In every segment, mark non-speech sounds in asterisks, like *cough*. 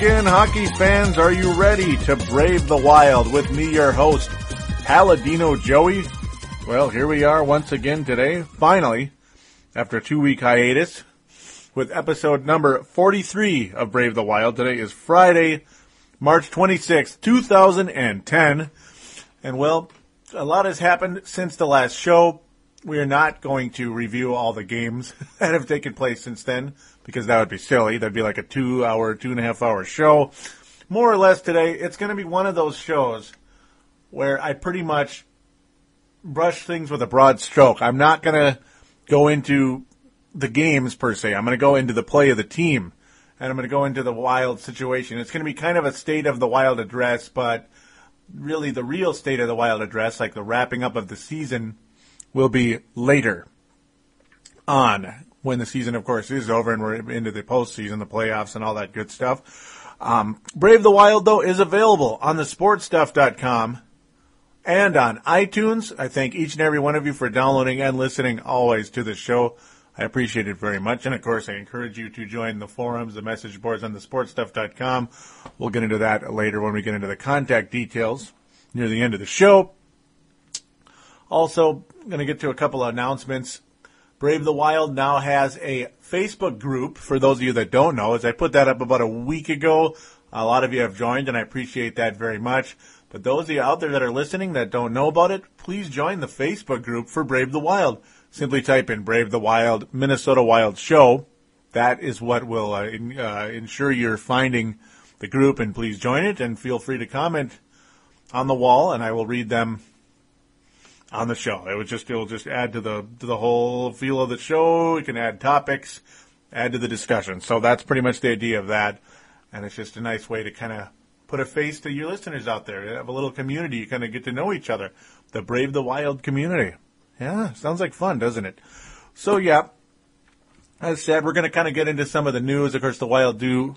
Again, hockey fans. Are you ready to brave the wild with me, your host, Paladino Joey? Well, here we are once again today, finally, after a two week hiatus, with episode number 43 of Brave the Wild. Today is Friday, March 26th, 2010. And well, a lot has happened since the last show. We are not going to review all the games *laughs* that have taken place since then because that would be silly. That'd be like a two hour, two and a half hour show. More or less today, it's going to be one of those shows where I pretty much brush things with a broad stroke. I'm not going to go into the games per se. I'm going to go into the play of the team and I'm going to go into the wild situation. It's going to be kind of a state of the wild address, but really the real state of the wild address, like the wrapping up of the season, will be later on when the season, of course, is over and we're into the postseason, the playoffs, and all that good stuff. Um, Brave the Wild, though, is available on the sportstuff.com and on iTunes. I thank each and every one of you for downloading and listening always to the show. I appreciate it very much. And of course, I encourage you to join the forums, the message boards on the sportstuff.com. We'll get into that later when we get into the contact details near the end of the show. Also, I'm going to get to a couple of announcements. Brave the Wild now has a Facebook group for those of you that don't know. As I put that up about a week ago, a lot of you have joined and I appreciate that very much. But those of you out there that are listening that don't know about it, please join the Facebook group for Brave the Wild. Simply type in Brave the Wild, Minnesota Wild Show. That is what will uh, in, uh, ensure you're finding the group and please join it and feel free to comment on the wall and I will read them on the show. It would just it'll just add to the to the whole feel of the show. You can add topics, add to the discussion. So that's pretty much the idea of that. And it's just a nice way to kind of put a face to your listeners out there. You Have a little community. You kind of get to know each other. The Brave the Wild community. Yeah, sounds like fun, doesn't it? So yeah, as said, we're going to kind of get into some of the news. Of course, the Wild do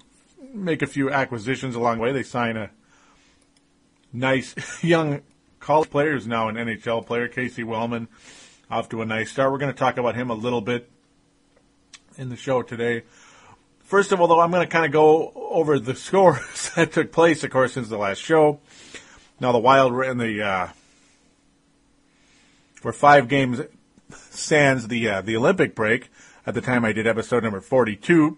make a few acquisitions along the way. They sign a nice *laughs* young college player who's now an NHL player, Casey Wellman, off to a nice start. We're going to talk about him a little bit in the show today. First of all, though, I'm going to kind of go over the *laughs* scores that took place, of course, since the last show. Now, the Wild were in the uh, were five games sans the uh, the Olympic break at the time I did episode number 42.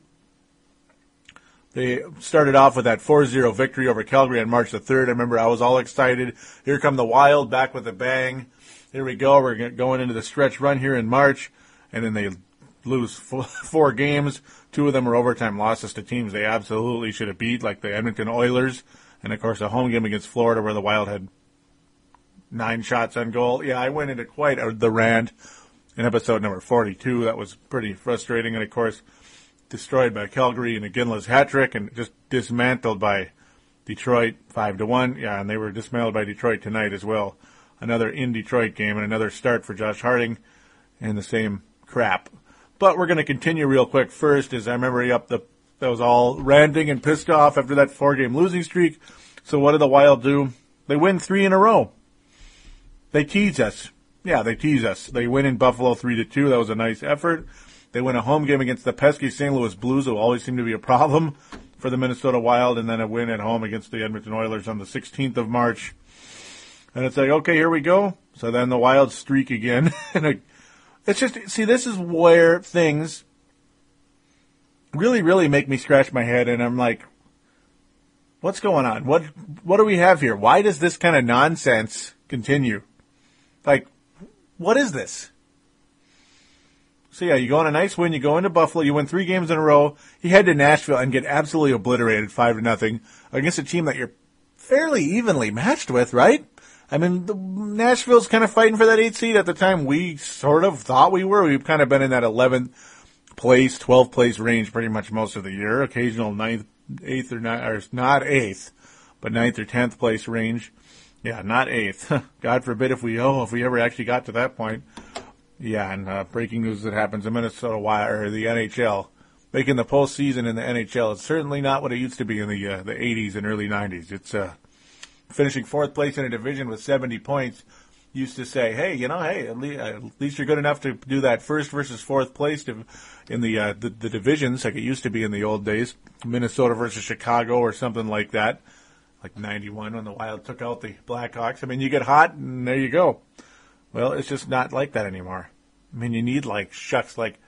They started off with that 4-0 victory over Calgary on March the 3rd. I remember I was all excited. Here come the Wild back with a bang. Here we go. We're going into the stretch run here in March. And then they lose *laughs* four games. Two of them are overtime losses to teams they absolutely should have beat, like the Edmonton Oilers. And of course, a home game against Florida where the Wild had nine shots on goal. Yeah, I went into quite a, the rant in episode number 42. That was pretty frustrating. And of course, destroyed by Calgary and Iginla's hat trick and just dismantled by Detroit five to one. Yeah, and they were dismantled by Detroit tonight as well. Another in Detroit game and another start for Josh Harding and the same crap. But we're going to continue real quick first as I remember up the that was all ranting and pissed off after that four game losing streak. So what did the Wild do? They win three in a row. They tease us. Yeah, they tease us. They win in Buffalo three to two. That was a nice effort. They win a home game against the pesky St. Louis Blues, who always seem to be a problem for the Minnesota Wild, and then a win at home against the Edmonton Oilers on the 16th of March. And it's like, okay, here we go. So then the Wild streak again. *laughs* and it's just, see, this is where things really, really make me scratch my head, and I'm like, what's going on? What, what do we have here? Why does this kind of nonsense continue? Like, what is this? So yeah, you go on a nice win. You go into Buffalo. You win three games in a row. You head to Nashville and get absolutely obliterated, five to nothing, against a team that you're fairly evenly matched with, right? I mean, Nashville's kind of fighting for that eighth seed. At the time, we sort of thought we were. We've kind of been in that 11th place, 12th place range pretty much most of the year. Occasional ninth, eighth or not, or not eighth, but ninth or tenth place range. Yeah, not eighth. *laughs* God forbid if we oh if we ever actually got to that point. Yeah, and uh, breaking news that happens in Minnesota or the NHL making the postseason in the NHL. It's certainly not what it used to be in the uh, the 80s and early 90s. It's uh, finishing fourth place in a division with 70 points used to say, "Hey, you know, hey, at least, at least you're good enough to do that first versus fourth place to, in the, uh, the the divisions, like it used to be in the old days, Minnesota versus Chicago or something like that, like '91 when the Wild took out the Blackhawks. I mean, you get hot and there you go. Well, it's just not like that anymore. I mean, you need like shucks, like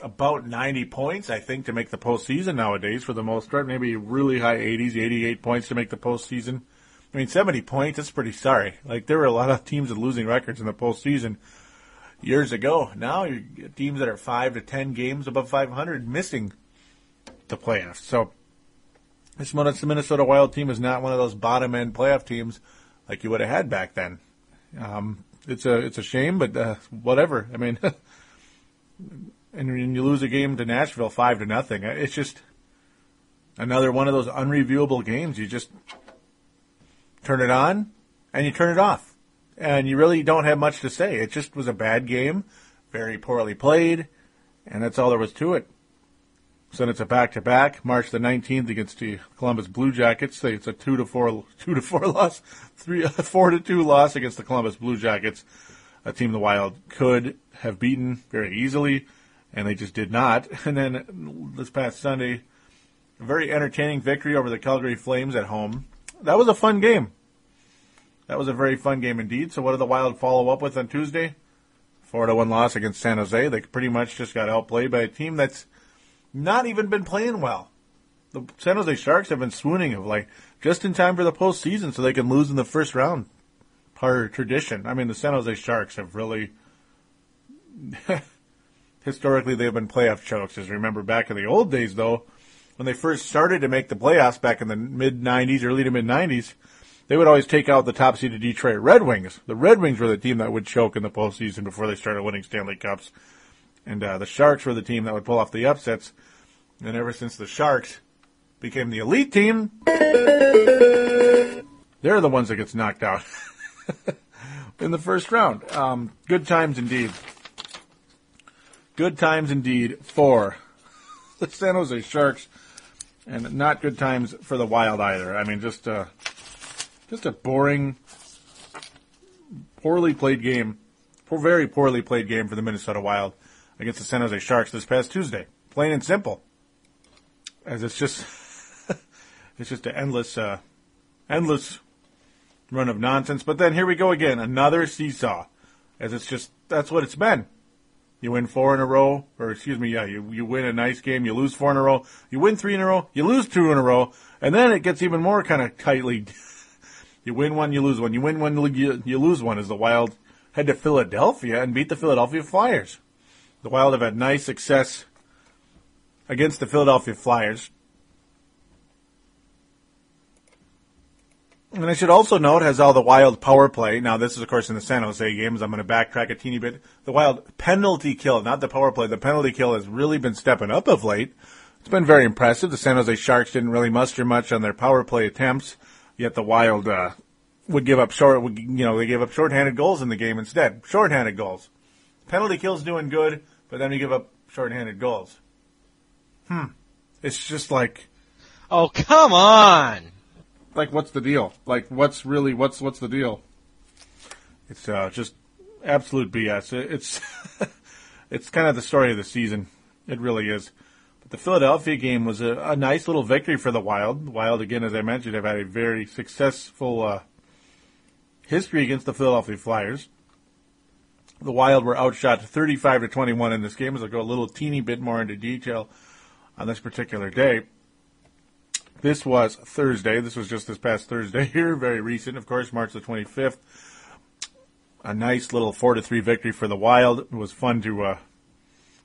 about 90 points, I think, to make the postseason nowadays for the most part. Maybe really high 80s, 88 points to make the postseason. I mean, 70 points, that's pretty sorry. Like, there were a lot of teams with losing records in the postseason years ago. Now, you get teams that are 5 to 10 games above 500 missing the playoffs. So, this Minnesota Wild team is not one of those bottom end playoff teams like you would have had back then. Um, it's a it's a shame, but uh, whatever. I mean, *laughs* and you lose a game to Nashville five to nothing, it's just another one of those unreviewable games. You just turn it on and you turn it off, and you really don't have much to say. It just was a bad game, very poorly played, and that's all there was to it. Then it's a back to back, March the 19th against the Columbus Blue Jackets. It's a two to four, *laughs* two to four loss, three, four to two loss against the Columbus Blue Jackets, a team the Wild could have beaten very easily and they just did not. *laughs* And then this past Sunday, a very entertaining victory over the Calgary Flames at home. That was a fun game. That was a very fun game indeed. So what did the Wild follow up with on Tuesday? Four to one loss against San Jose. They pretty much just got outplayed by a team that's not even been playing well. The San Jose Sharks have been swooning of like just in time for the postseason so they can lose in the first round. Per tradition. I mean the San Jose Sharks have really *laughs* historically they've been playoff chokes. As remember back in the old days, though, when they first started to make the playoffs back in the mid '90s, early to mid '90s, they would always take out the top seeded Detroit Red Wings. The Red Wings were the team that would choke in the postseason before they started winning Stanley Cups, and uh, the Sharks were the team that would pull off the upsets. And ever since the Sharks became the elite team, they're the ones that gets knocked out *laughs* in the first round. Um, good times indeed. Good times indeed for *laughs* the San Jose Sharks, and not good times for the Wild either. I mean, just a, just a boring, poorly played game, very poorly played game for the Minnesota Wild against the San Jose Sharks this past Tuesday. Plain and simple. As it's just, *laughs* it's just an endless, uh, endless run of nonsense. But then here we go again, another seesaw. As it's just, that's what it's been. You win four in a row, or excuse me, yeah, you, you win a nice game, you lose four in a row, you win three in a row, you lose two in a row, and then it gets even more kind of tightly. *laughs* you win one, you lose one. You win one, you, you lose one as the Wild head to Philadelphia and beat the Philadelphia Flyers. The Wild have had nice success against the Philadelphia Flyers. And I should also note, has all the Wild power play. Now, this is, of course, in the San Jose games. I'm going to backtrack a teeny bit. The Wild penalty kill, not the power play. The penalty kill has really been stepping up of late. It's been very impressive. The San Jose Sharks didn't really muster much on their power play attempts, yet the Wild uh, would give up short. Would, you know, they gave up shorthanded goals in the game instead. Shorthanded goals. Penalty kill's doing good, but then you give up shorthanded goals. Hmm. It's just like. Oh come on! like what's the deal? Like what's really what's what's the deal? It's uh, just absolute BS. It's *laughs* it's kind of the story of the season. It really is. But the Philadelphia game was a, a nice little victory for the Wild. Wild again, as I mentioned, have had a very successful uh, history against the Philadelphia Flyers. The Wild were outshot 35 to 21 in this game. As I'll go a little teeny bit more into detail on this particular day. This was Thursday. This was just this past Thursday *laughs* here, very recent, of course, March the 25th. A nice little four to three victory for the Wild. It was fun to, uh,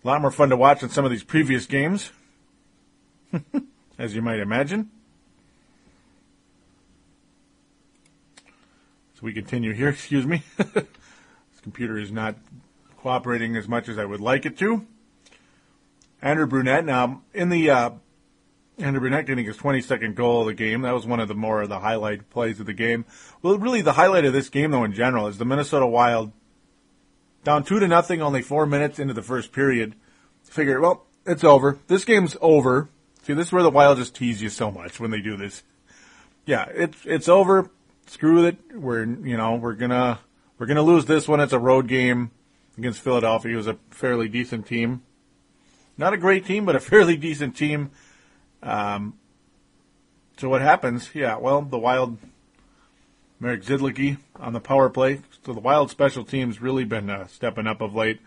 a lot more fun to watch than some of these previous games, *laughs* as you might imagine. So we continue here. *laughs* Excuse me. Computer is not cooperating as much as I would like it to. Andrew Brunette. Now, in the uh, Andrew Brunette getting his 22nd goal of the game. That was one of the more of the highlight plays of the game. Well, really, the highlight of this game, though, in general, is the Minnesota Wild down two to nothing, only four minutes into the first period. Figure, well, it's over. This game's over. See, this is where the Wild just tease you so much when they do this. Yeah, it's it's over. Screw it. We're you know we're gonna We're going to lose this one. It's a road game against Philadelphia, who's a fairly decent team. Not a great team, but a *laughs* fairly decent team. Um, so what happens? Yeah, well, the Wild, Marek Zidlicky on the power play. So the Wild special teams really been uh, stepping up of late.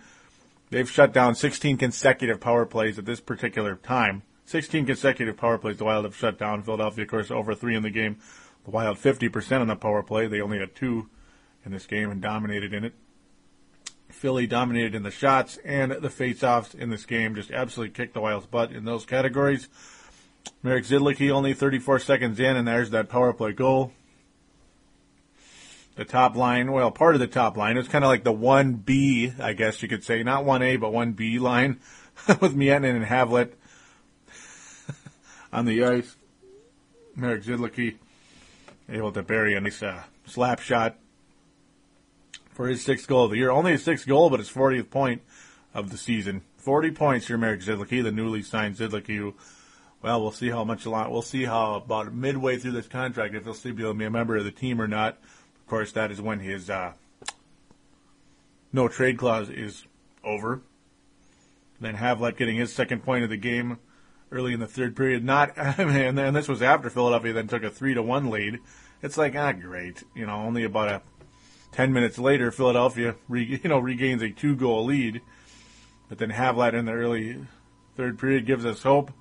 They've shut down 16 consecutive power plays at this particular time. 16 consecutive power plays the Wild have shut down. Philadelphia, of course, over three in the game. The Wild 50% on the power play. They only had two in this game and dominated in it. Philly dominated in the shots and the faceoffs in this game. Just absolutely kicked the Wild's butt in those categories. Marek Zidlicky only 34 seconds in, and there's that power play goal. The top line, well, part of the top line. It's kind of like the 1B, I guess you could say. Not 1A, but 1B line *laughs* with Miettinen and Havlat *laughs* on the ice. Marek Zidlicky able to bury a nice uh, slap shot for his sixth goal of the year. Only his sixth goal, but his 40th point of the season. 40 points for Marek Zidlicky, the newly signed Zidlicky, who, well, we'll see how much we'll see how about midway through this contract if he'll still be a member of the team or not. Of course, that is when his uh, no trade clause is over. Then Havlat getting his second point of the game early in the third period. Not, *laughs* and this was after Philadelphia then took a three to one lead. It's like ah, great, you know, only about a ten minutes later, Philadelphia re, *laughs* you know regains a two goal lead, but then Havlat in the early third period gives us hope.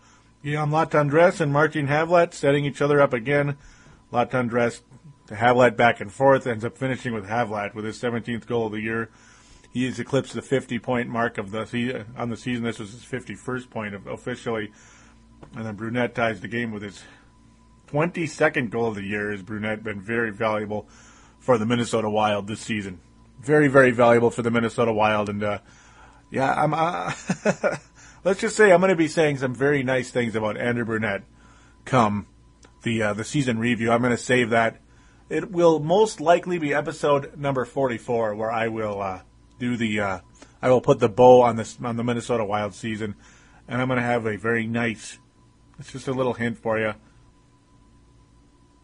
Guillaume Latendresse and Martin Havlat setting each other up again. Latendresse to Havlat back and forth ends up finishing with Havlat with his 17th goal of the year. He has eclipsed the 50 point mark of the on the season. This was his 51st point of, officially. And then Brunette ties the game with his 22nd goal of the year. Has Brunette been very valuable for the Minnesota Wild this season? Very, very valuable for the Minnesota Wild. And uh, yeah, I'm. Uh, *laughs* let's just say I'm going to be saying some very nice things about Andrew Brunette come the uh, the season review. I'm going to save that. It will most likely be episode number 44, where I will uh, do the. Uh, I will put the bow on this on the Minnesota Wild season, and I'm going to have a very nice it's just a little hint for you.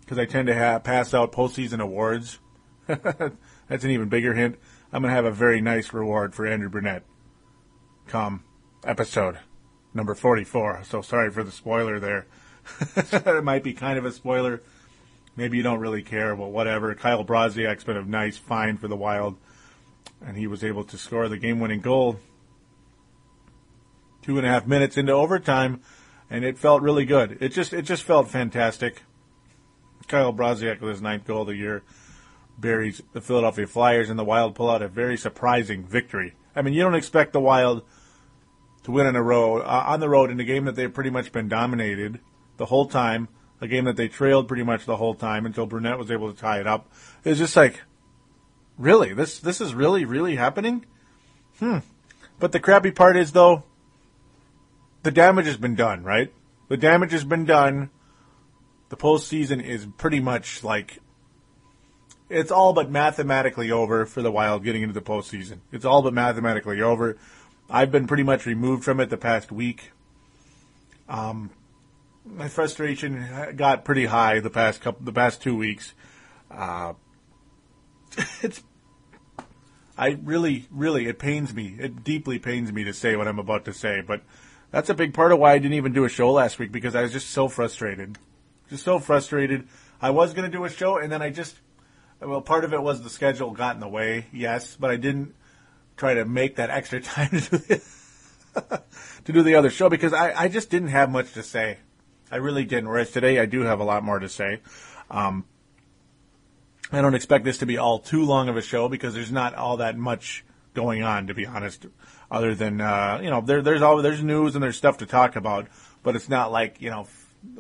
Because I tend to pass out postseason awards. *laughs* That's an even bigger hint. I'm going to have a very nice reward for Andrew Brunette. come episode number 44. So sorry for the spoiler there. *laughs* it might be kind of a spoiler. Maybe you don't really care, but whatever. Kyle Brodziak's been a nice find for the Wild, and he was able to score the game winning goal two and a half minutes into overtime and it felt really good. It just it just felt fantastic. Kyle Brodziak with his ninth goal of the year buries the Philadelphia Flyers, and the Wild pull out a very surprising victory. I mean, you don't expect the Wild to win in a row uh, on the road in a game that they've pretty much been dominated the whole time, a game that they trailed pretty much the whole time until Brunette was able to tie it up. It's just like, really, this this is really really happening. Hmm. But the crappy part is though, the damage has been done, right? The damage has been done. The postseason is pretty much like it's all but mathematically over for the Wild getting into the postseason. It's all but mathematically over. I've been pretty much removed from it the past week. Um, my frustration got pretty high the past couple, the past two weeks. Uh, *laughs* it's, I really, really, it pains me. It deeply pains me to say what I'm about to say, but that's a big part of why I didn't even do a show last week because I was just so frustrated. Just so frustrated. I was going to do a show and then I just, well, part of it was the schedule got in the way, yes, but I didn't try to make that extra *laughs* time to do the, to do the other show because I, I just didn't have much to say. I really didn't. Whereas today I do have a lot more to say. Um, I don't expect this to be all too long of a show because there's not all that much going on, to be honest other than uh, you know there, there's all there's news and there's stuff to talk about, but it's not like you know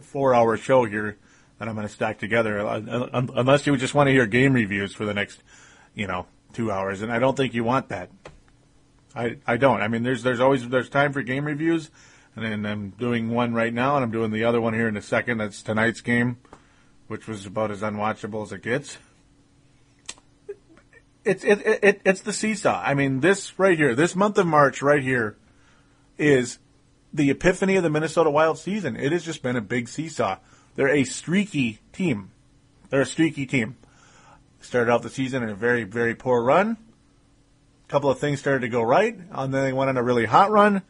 four hour show here that I'm going to stack together uh, unless you just want to hear game reviews for the next you know two hours, and I don't think you want that. I I don't. I mean, there's there's always there's time for game reviews, and I'm doing one right now, and I'm doing the other one here in a second. That's tonight's game, which was about as unwatchable as it gets it's it, it, it's the seesaw. I mean, this right here, this month of March right here, is the epiphany of the Minnesota Wild season. It has just been a big seesaw. They're a streaky team. They're a streaky team. started out the season in a very, very poor run. A couple of things started to go right, and then they went on a really hot run,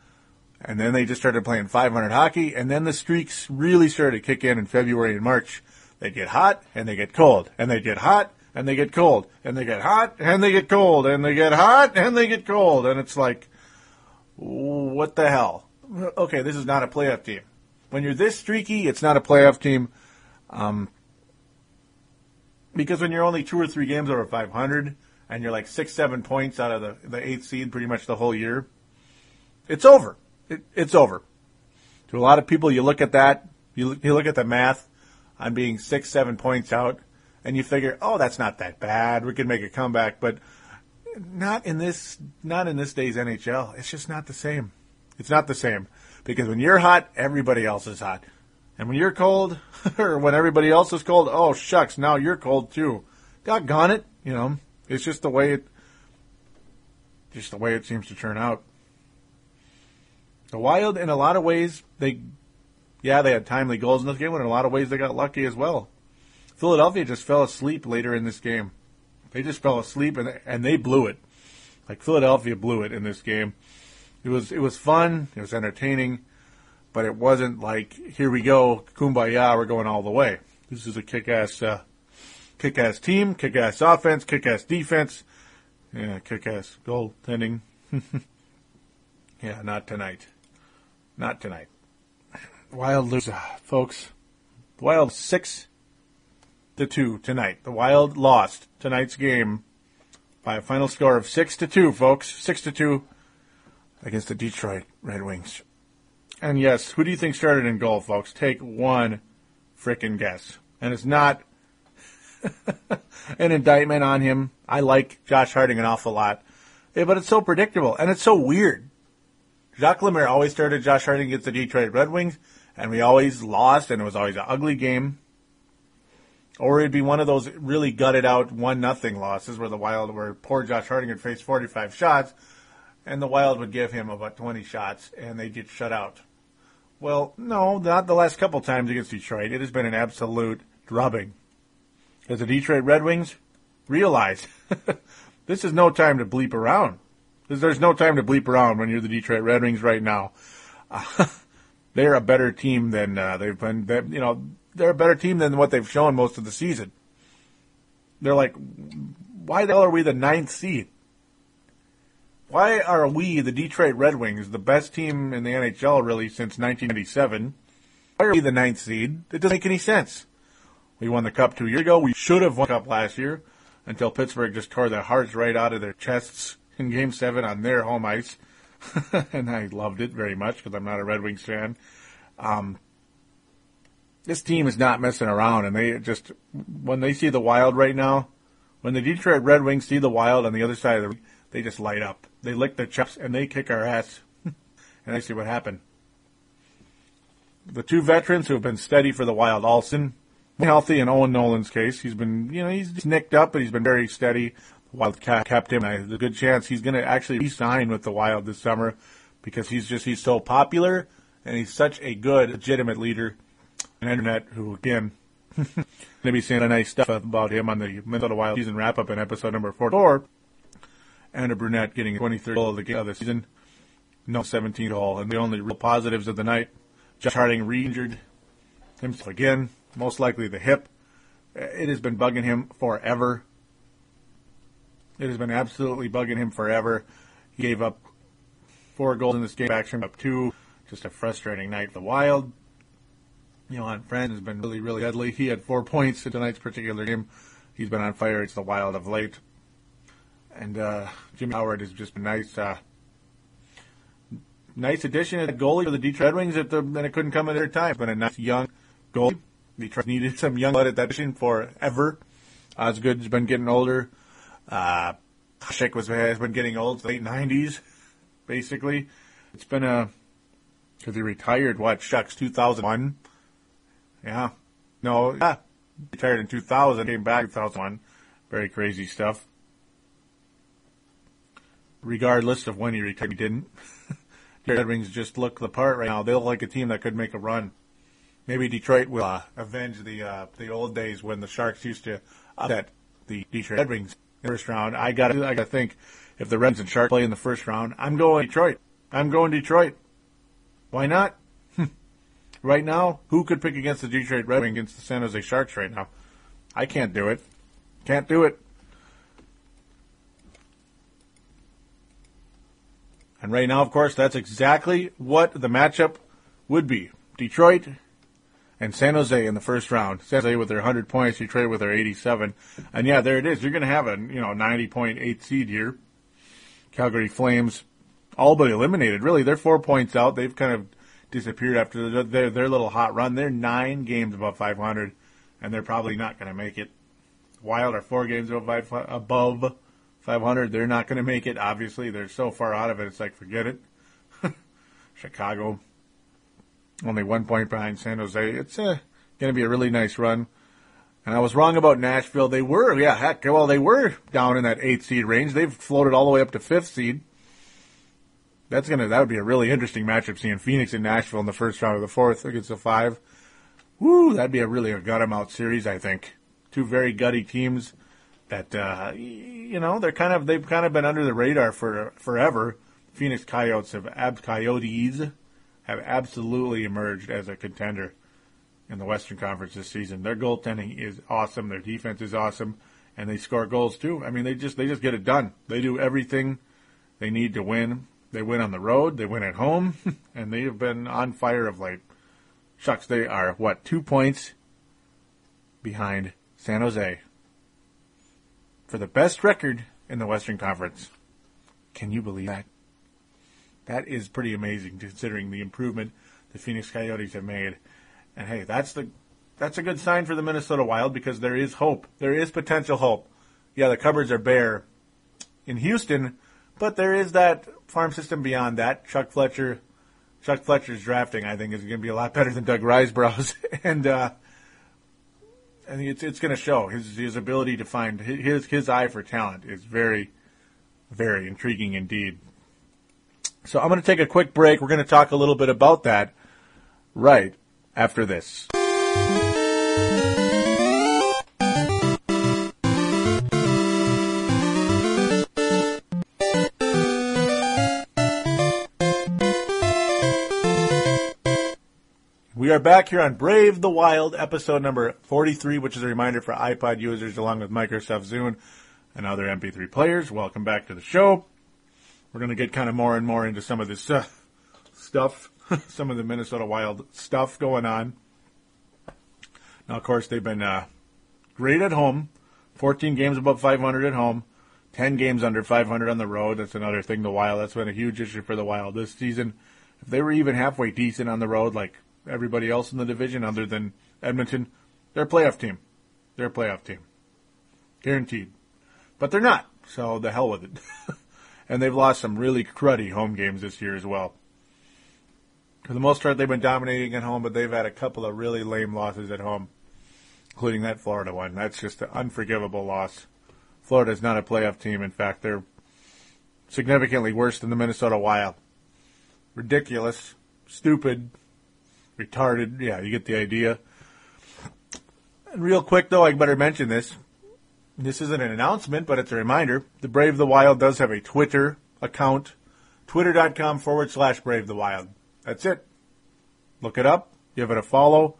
and then they just started playing 500 hockey, and then the streaks really started to kick in in February and March. They get hot, and they get cold, and they get hot, and they get cold, and they get hot, and they get cold, and they get hot, and they get cold, and it's like, what the hell? Okay, this is not a playoff team. When you're this streaky, it's not a playoff team. Um, because when you're only two or three games over 500 and you're like six, seven points out of the, the eighth seed pretty much the whole year, it's over. It, it's over. To a lot of people, you look at that, you, you look at the math on being six, seven points out, and you figure, oh, that's not that bad. We can make a comeback, but not in this, not in this day's NHL. It's just not the same. It's not the same because when you're hot, everybody else is hot. And when you're cold, *laughs* or when everybody else is cold, oh shucks, now you're cold too. Doggone it, you know, it's just the way it, just the way it seems to turn out. The Wild, in a lot of ways, they, yeah, they had timely goals in this game, but in a lot of ways they got lucky as well. Philadelphia just fell asleep later in this game. They just fell asleep and and they blew it. Like Philadelphia blew it in this game. It was it was fun. It was entertaining but it wasn't like here we go, kumbaya, we're going all the way. This is a kick-ass, uh, kick-ass team, kick-ass offense, kick-ass defense, yeah, kick-ass goaltending. *laughs* yeah, not tonight, not tonight. Wild lose, uh, folks. Wild six to two tonight. The Wild lost tonight's game by a final score of six to two, folks. Six to two against the Detroit Red Wings. And yes, who do you think started in goal, folks? Take one frickin' guess. And it's not *laughs* an indictment on him. I like Josh Harding an awful lot. Yeah, but it's so predictable and it's so weird. Jacques Lemaire always started Josh Harding against the Detroit Red Wings, and we always lost, and it was always an ugly game. Or it'd be one of those really gutted out one nothing losses where the Wild where poor Josh Harding had faced 45 shots, and the Wild would give him about 20 shots, and they'd get shut out. Well, no, not the last couple times against Detroit. It has been an absolute drubbing. As the Detroit Red Wings realize *laughs* this is no time to bleep around. There's no time to bleep around when you're the Detroit Red Wings right now. *laughs* They're a better team than uh, they've been. They, you know, they're a better team than what they've shown most of the season. They're like, why the hell are we the ninth seed? Why are we, the Detroit Red Wings, the best team in the NHL really since 1997? Why are we the ninth seed? It doesn't make any sense. We won the cup two years ago. We should have won the cup last year until Pittsburgh just tore their hearts right out of their chests in Game Seven on their home ice, *laughs* and I loved it very much because I'm not a Red Wings fan. Um, this team is not messing around, and they just when they see the Wild right now, when the Detroit Red Wings see the Wild on the other side of the, they just light up they lick their chops and they kick our ass. *laughs* and I see what happened. The two veterans who have been steady for the Wild, Alson, healthy in Owen Nolan's case. He's been, you know, he's nicked up, but he's been very steady. The Wild kept him. There's a good chance he's going to actually re-sign with the Wild this summer because he's just, he's so popular and he's such a good, legitimate leader. And internet, who again, *laughs* going to be saying a nice stuff about him on the Minnesota Wild season wrap up in episode number 44. Andrew Brunette getting a 23rd goal of the, game of the season. No 17th goal. And the only real positives of the night, Josh Harding re-injured himself again, most likely the hip. It has been bugging him forever. It has been absolutely bugging him forever. He gave up four goals in this game, action up two. Just a frustrating night the Wild. Johan Franzen has been really, really deadly. He had four points in tonight's particular game. He's been on fire. It's the Wild of late. And uh, Jimmy Howard has just been nice. Uh, nice addition at goalie for the Detroit Red Wings. At the, and it couldn't come at their time. But a nice young goalie. Detroit needed some young blood at that position forever. Osgood's been getting older. Uh, Schick was has been getting old, late nineties, basically. It's been a because he retired. What shucks, two thousand one. Yeah, no, yeah, retired in two thousand. Came back two thousand one. Very crazy stuff regardless of when he retired, he didn't. the *laughs* Red Wings just look the part right now. They look like a team that could make a run. Maybe Detroit will uh, avenge the uh, the old days when the Sharks used to upset the Detroit Red Wings in the first round. I got I got to think if the Reds and Sharks play in the first round, I'm going Detroit. I'm going Detroit. Why not? *laughs* right now, who could pick against the Detroit Red Wings against the San Jose Sharks right now? I can't do it. Can't do it. And right now, of course, that's exactly what the matchup would be. Detroit and San Jose in the first round. San Jose with their 100 points, Detroit with their 87. And yeah, there it is. You're going to have a, you know, 90.8 seed here. Calgary Flames all but eliminated. Really, they're four points out. They've kind of disappeared after their, their little hot run. They're nine games above 500, and they're probably not going to make it. Wild are four games above, above 500. They're not going to make it. Obviously, they're so far out of it. It's like forget it. *laughs* Chicago, only one point behind San Jose. It's uh, going to be a really nice run. And I was wrong about Nashville. They were, yeah, heck, well, they were down in that eighth seed range. They've floated all the way up to fifth seed. That's gonna that would be a really interesting matchup seeing Phoenix and Nashville in the first round of the fourth against the five. Woo, that'd be a really a gut 'em out series, I think. Two very gutty teams that uh, you know they're kind of they've kind of been under the radar for forever. Phoenix Coyotes have ab Coyotes have absolutely emerged as a contender in the Western Conference this season. Their goaltending is awesome. Their defense is awesome, and they score goals too. I mean, they just they just get it done. They do everything they need to win. They win on the road. They win at home, *laughs* and they have been on fire of late. Shucks, they are what two points behind San Jose for the best record in the Western Conference. Can you believe that? That is pretty amazing considering the improvement the Phoenix Coyotes have made. And hey, that's the that's a good sign for the Minnesota Wild because there is hope. There is potential hope. Yeah, the cupboards are bare in Houston, but there is that farm system beyond that. Chuck Fletcher, Chuck Fletcher's drafting, I think, is going to be a lot better than Doug Risebrough's, and uh, I think it's it's going to show his his ability to find his his eye for talent is very, very intriguing indeed. So I'm going to take a quick break. We're going to talk a little bit about that right after this. We are back here on Brave the Wild, episode number 43, which is a reminder for iPod users along with Microsoft Zune and other MP3 players. Welcome back to the show. We're going to get kind of more and more into some of this uh, stuff, *laughs* some of the Minnesota Wild stuff going on. Now, of course, they've been uh, great at home, 14 games above 500 at home, 10 games under 500 on the road. That's another thing, the Wild. That's been a huge issue for the Wild this season. If they were even halfway decent on the road, like everybody else in the division other than Edmonton. They're a playoff team. They're a playoff team. Guaranteed. But they're not, so the hell with it. *laughs* and they've lost some really cruddy home games this year as well. For the most part, they've been dominating at home, but they've had a couple of really lame losses at home, including that Florida one. That's just an unforgivable loss. Florida is not a playoff team. In fact, they're significantly worse than the Minnesota Wild. Ridiculous, stupid, retarded. Yeah, you get the idea. And real quick, though, I better mention this. This isn't an announcement, but it's a reminder. The Brave the Wild does have a Twitter account, twitter.com forward slash Brave the Wild. That's it. Look it up, give it a follow.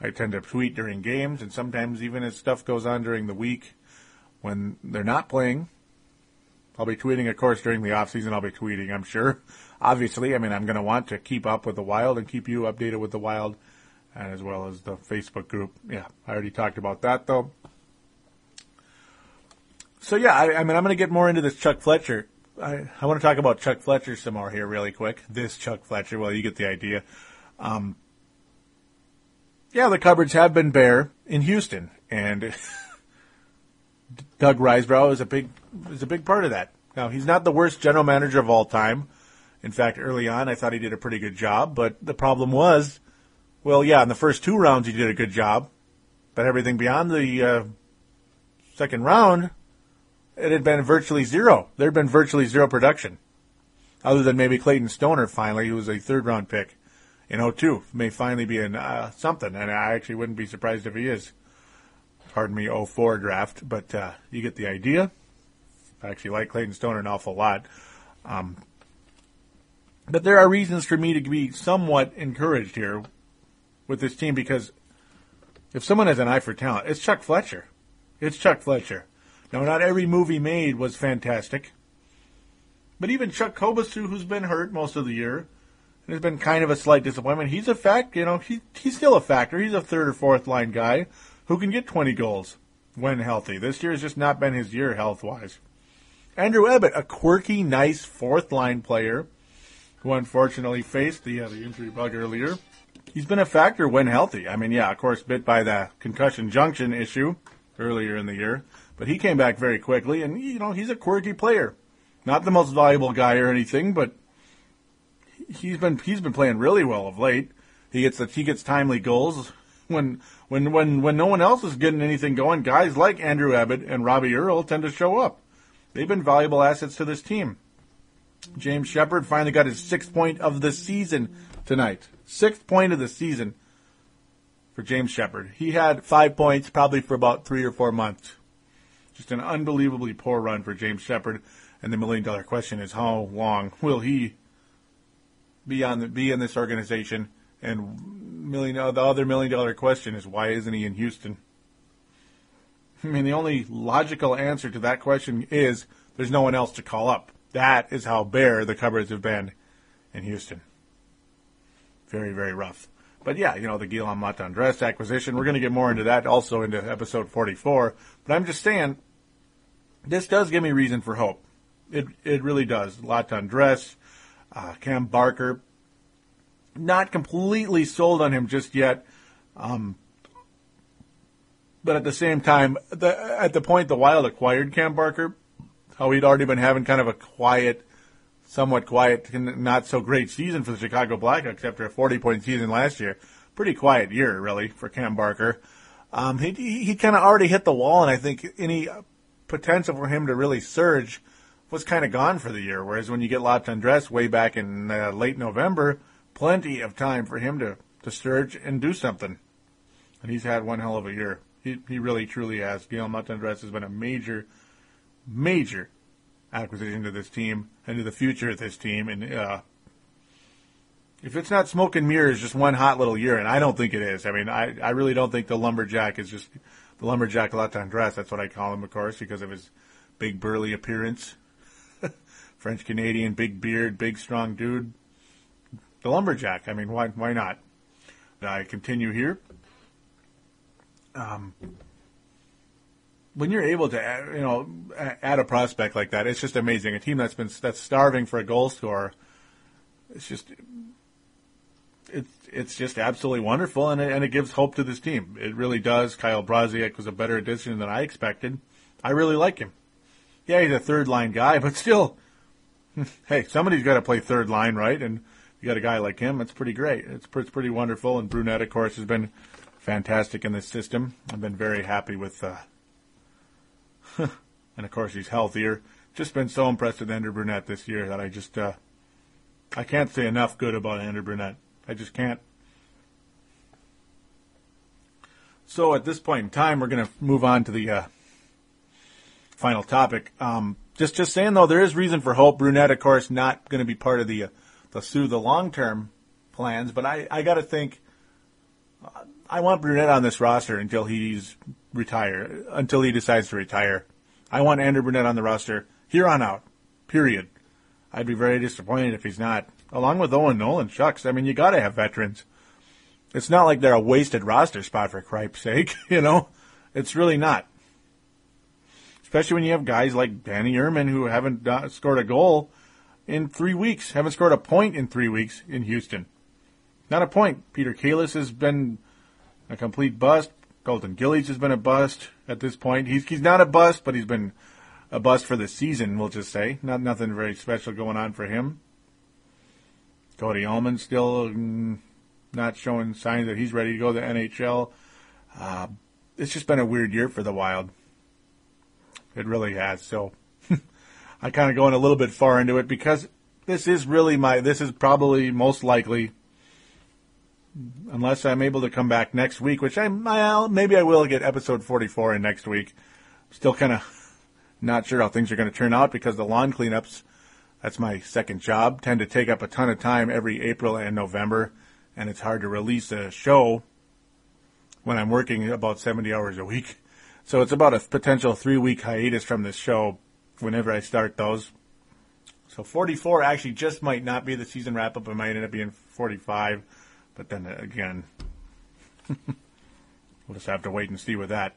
I tend to tweet during games and sometimes even as stuff goes on during the week when they're not playing. I'll be tweeting, of course, during the off season. I'll be tweeting, I'm sure obviously, I mean, I'm going to want to keep up with the Wild and keep you updated with the Wild, and as well as the Facebook group. Yeah, I already talked about that though. So yeah, I, I mean, I'm going to get more into this Chuck Fletcher. I, I want to talk about Chuck Fletcher some more here, really quick. This Chuck Fletcher. Well, you get the idea. Um, yeah, the cupboards have been bare in Houston, and *laughs* Doug Risebrough is a big is a big part of that. Now, he's not the worst general manager of all time. In fact, early on, I thought he did a pretty good job, but the problem was, well, yeah, in the first two rounds he did a good job, but everything beyond the uh, second round, it had been virtually zero. There had been virtually zero production, other than maybe Clayton Stoner finally, who was a third round pick in 02, may finally be in uh, something, and I actually wouldn't be surprised if he is. Pardon me, 04 draft, but uh, you get the idea. I actually like Clayton Stoner an awful lot. Um, but there are reasons for me to be somewhat encouraged here with this team because if someone has an eye for talent, it's Chuck Fletcher. It's Chuck Fletcher. Now, not every move he made was fantastic, but even Chuck Kobasew, who's been hurt most of the year, and has been kind of a slight disappointment, he's a fact. You know, he, he's still a factor. He's a third or fourth line guy who can get 20 goals when healthy. This year has just not been his year health wise. Andrew Ebbett, a quirky, nice fourth line player who unfortunately faced the, uh, the injury bug earlier. He's been a factor when healthy. I mean, yeah, of course, bit by the concussion junction issue earlier in the year, but he came back very quickly, and you know he's a quirky player, not the most valuable guy or anything, but he's been he's been playing really well of late. He gets the, he gets timely goals when when when when no one else is getting anything going. Guys like Andrew Ebbett and Robbie Earl tend to show up. They've been valuable assets to this team. James Sheppard finally got his sixth point of the season tonight. Sixth point of the season for James Sheppard. He had five points probably for about three or four months. Just an unbelievably poor run for James Sheppard. And the million dollar question is how long will he be on the, be in this organization? And million the other million dollar question is why isn't he in Houston? I mean, the only logical answer to that question is there's no one else to call up. That is how bare the cupboards have been in Houston. Very, very rough. But yeah, you know, the Guillaume Latendresse acquisition, we're going to get more into that also into episode 44. But I'm just saying, this does give me reason for hope. It, it really does. Latendresse, uh, Cam Barker, not completely sold on him just yet. Um, but at the same time, the, at the point the Wild acquired Cam Barker, how he'd already been having kind of a quiet, somewhat quiet, not so great season for the Chicago Blackhawks after a 40 point season last year. Pretty quiet year, really, for Cam Barker. Um, he he kind of already hit the wall, and I think any potential for him to really surge was kind of gone for the year. Whereas when you get Latendresse way back in uh, late November, plenty of time for him to, to surge and do something. And he's had one hell of a year. He, he really truly has. Guillaume Latendresse has been a major major acquisition to this team and to the future of this team. And uh, if it's not smoke and mirrors, just one hot little year, and I don't think it is. I mean, I, I really don't think the lumberjack is just the lumberjack Latendresse. That's what I call him, of course, because of his big burly appearance. *laughs* French Canadian, big beard, big strong dude. The lumberjack. I mean, why why not? I continue here. Um, when you're able to, you know, add a prospect like that, it's just amazing. A team that's been that's starving for a goal scorer, it's just, it's it's just absolutely wonderful, and it, and it gives hope to this team. It really does. Kyle Brodziak was a better addition than I expected. I really like him. Yeah, he's a third line guy, but still, *laughs* hey, somebody's got to play third line, right? And you got a guy like him, it's pretty great. It's, it's pretty wonderful. And Brunette, of course, has been fantastic in this system. I've been very happy with. Uh, *laughs* and of course he's healthier. Just been so impressed with Andrew Brunette this year that I just uh, I can't say enough good about Andrew Brunette. I just can't. So at this point in time, we're going to move on to the uh, final topic. Um, just just saying though, there is reason for hope. Brunette, of course, not going to be part of the uh, the Soo the long term plans, but I I got to think. I want Brunette on this roster until he's retire until he decides to retire. I want Andrew Brunette on the roster here on out. Period. I'd be very disappointed if he's not. Along with Owen Nolan, shucks. I mean, you got to have veterans. It's not like they're a wasted roster spot for cripe's sake. *laughs* You know, it's really not. Especially when you have guys like Danny Irmen who haven't uh, scored a goal in three weeks, haven't scored a point in three weeks in Houston. Not a point. Peter Kalus has been a complete bust. Colton Gillies has been a bust at this point. He's he's not a bust, but he's been a bust for the season. We'll just say not nothing very special going on for him. Cody Almond still mm, not showing signs that he's ready to go to the NHL. Uh, it's just been a weird year for the Wild. It really has. So I kind of going a little bit far into it because this is really my. This is probably most likely unless I'm able to come back next week, which I maybe I will get episode 44 in next week. Still kind of *laughs* not sure how things are going to turn out because the lawn cleanups, that's my second job, tend to take up a ton of time every April and November, and it's hard to release a show when I'm working about 70 hours a week. So it's about a potential three week hiatus from this show whenever I start those. So 44 actually just might not be the season wrap up. It might end up being 45. But then again, *laughs* we'll just have to wait and see with that.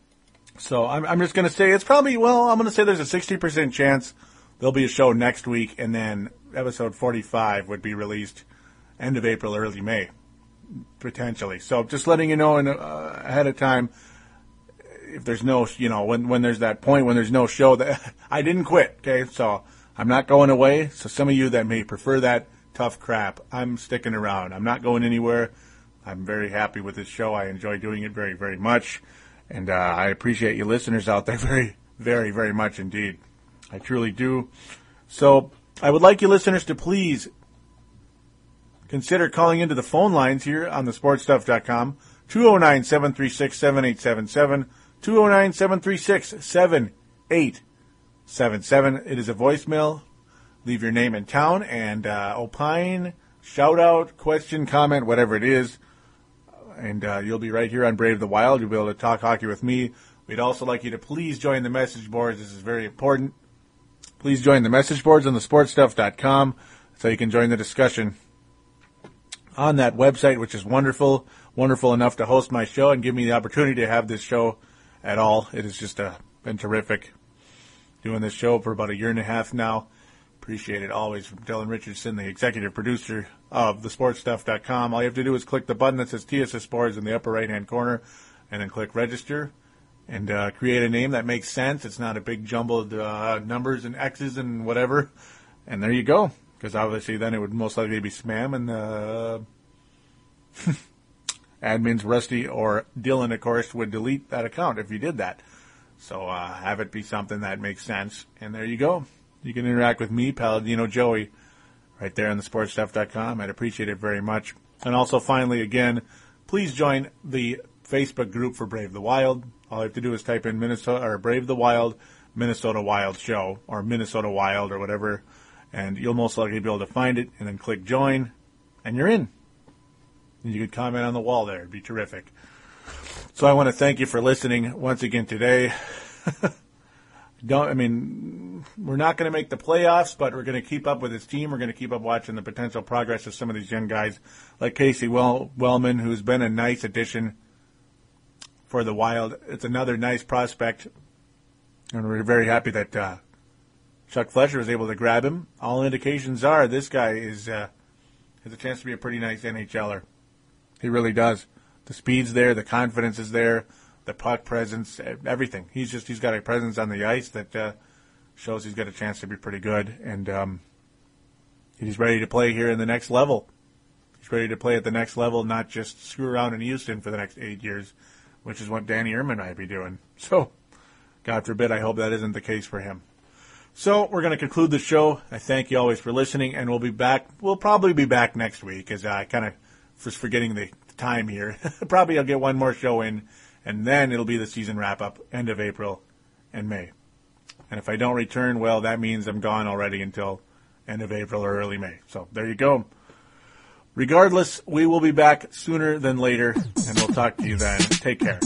So I'm, I'm just going to say it's probably, well, I'm going to say there's a 60% chance there'll be a show next week and then episode 45 would be released end of April, early May, potentially. So just letting you know in, uh, ahead of time if there's no, you know, when, when there's that point when there's no show that *laughs* I didn't quit. Okay. So I'm not going away. So some of you that may prefer that, tough crap. I'm sticking around. I'm not going anywhere. I'm very happy with this show. I enjoy doing it very, very much. And uh, I appreciate you listeners out there *laughs* very, very, very much indeed. I truly do. So I would like you listeners to please consider calling into the phone lines here on the sportstuff.com 209 736 7877 209 736 7877. It is a voicemail leave your name and town and uh, opine, shout out, question, comment, whatever it is. And uh, you'll be right here on Brave the Wild. You'll be able to talk hockey with me. We'd also like you to please join the message boards. This is very important. Please join the message boards on the sportstuff.com so you can join the discussion on that website, which is wonderful, wonderful enough to host my show and give me the opportunity to have this show at all. It has just uh, been terrific doing this show for about a year and a half now. Appreciate it always from Dylan Richardson, the executive producer of thesportstuff.com. All you have to do is click the button that says TSS Sports in the upper right hand corner and then click register and uh, create a name that makes sense. It's not a big jumbled uh, numbers and X's and whatever. And there you go. Because obviously then it would most likely be spam and uh, *laughs* admins Rusty or Dylan, of course, would delete that account if you did that. So uh, have it be something that makes sense. And there you go. You can interact with me, Paladino Joey, right there on the sportstuff.com. I'd appreciate it very much. And also, finally, again, please join the Facebook group for Brave the Wild. All you have to do is type in Minnesota or Brave the Wild, Minnesota Wild Show, or Minnesota Wild, or whatever, and you'll most likely be able to find it. And then click join, and you're in. And you could comment on the wall there; it'd be terrific. So I want to thank you for listening once again today. *laughs* don't, I mean, we're not going to make the playoffs, but we're going to keep up with his team. We're going to keep up watching the potential progress of some of these young guys, like Casey well, Wellman, who's been a nice addition for the Wild. It's another nice prospect, and we're very happy that uh, Chuck Fletcher was able to grab him. All indications are this guy is uh, has a chance to be a pretty nice NHLer. He really does. The speed's there, the confidence is there the puck presence, everything. He's just he's got a presence on the ice that uh, shows he's got a chance to be pretty good, and um, he's ready to play here in the next level. He's ready to play at the next level, not just screw around in Houston for the next eight years, which is what Danny Irmen might be doing. *laughs* So, God forbid, I hope that isn't the case for him. So we're going to conclude the show. I thank you always for listening, and we'll be back. We'll probably be back next week, as I kind of was forgetting the time here. *laughs* probably I'll get one more show in and then it'll be the season wrap up end of April and May. And if I don't return, well, that means I'm gone already until end of April or early May. So there you go. Regardless, we will be back sooner than later, and we'll talk to you then. Take care.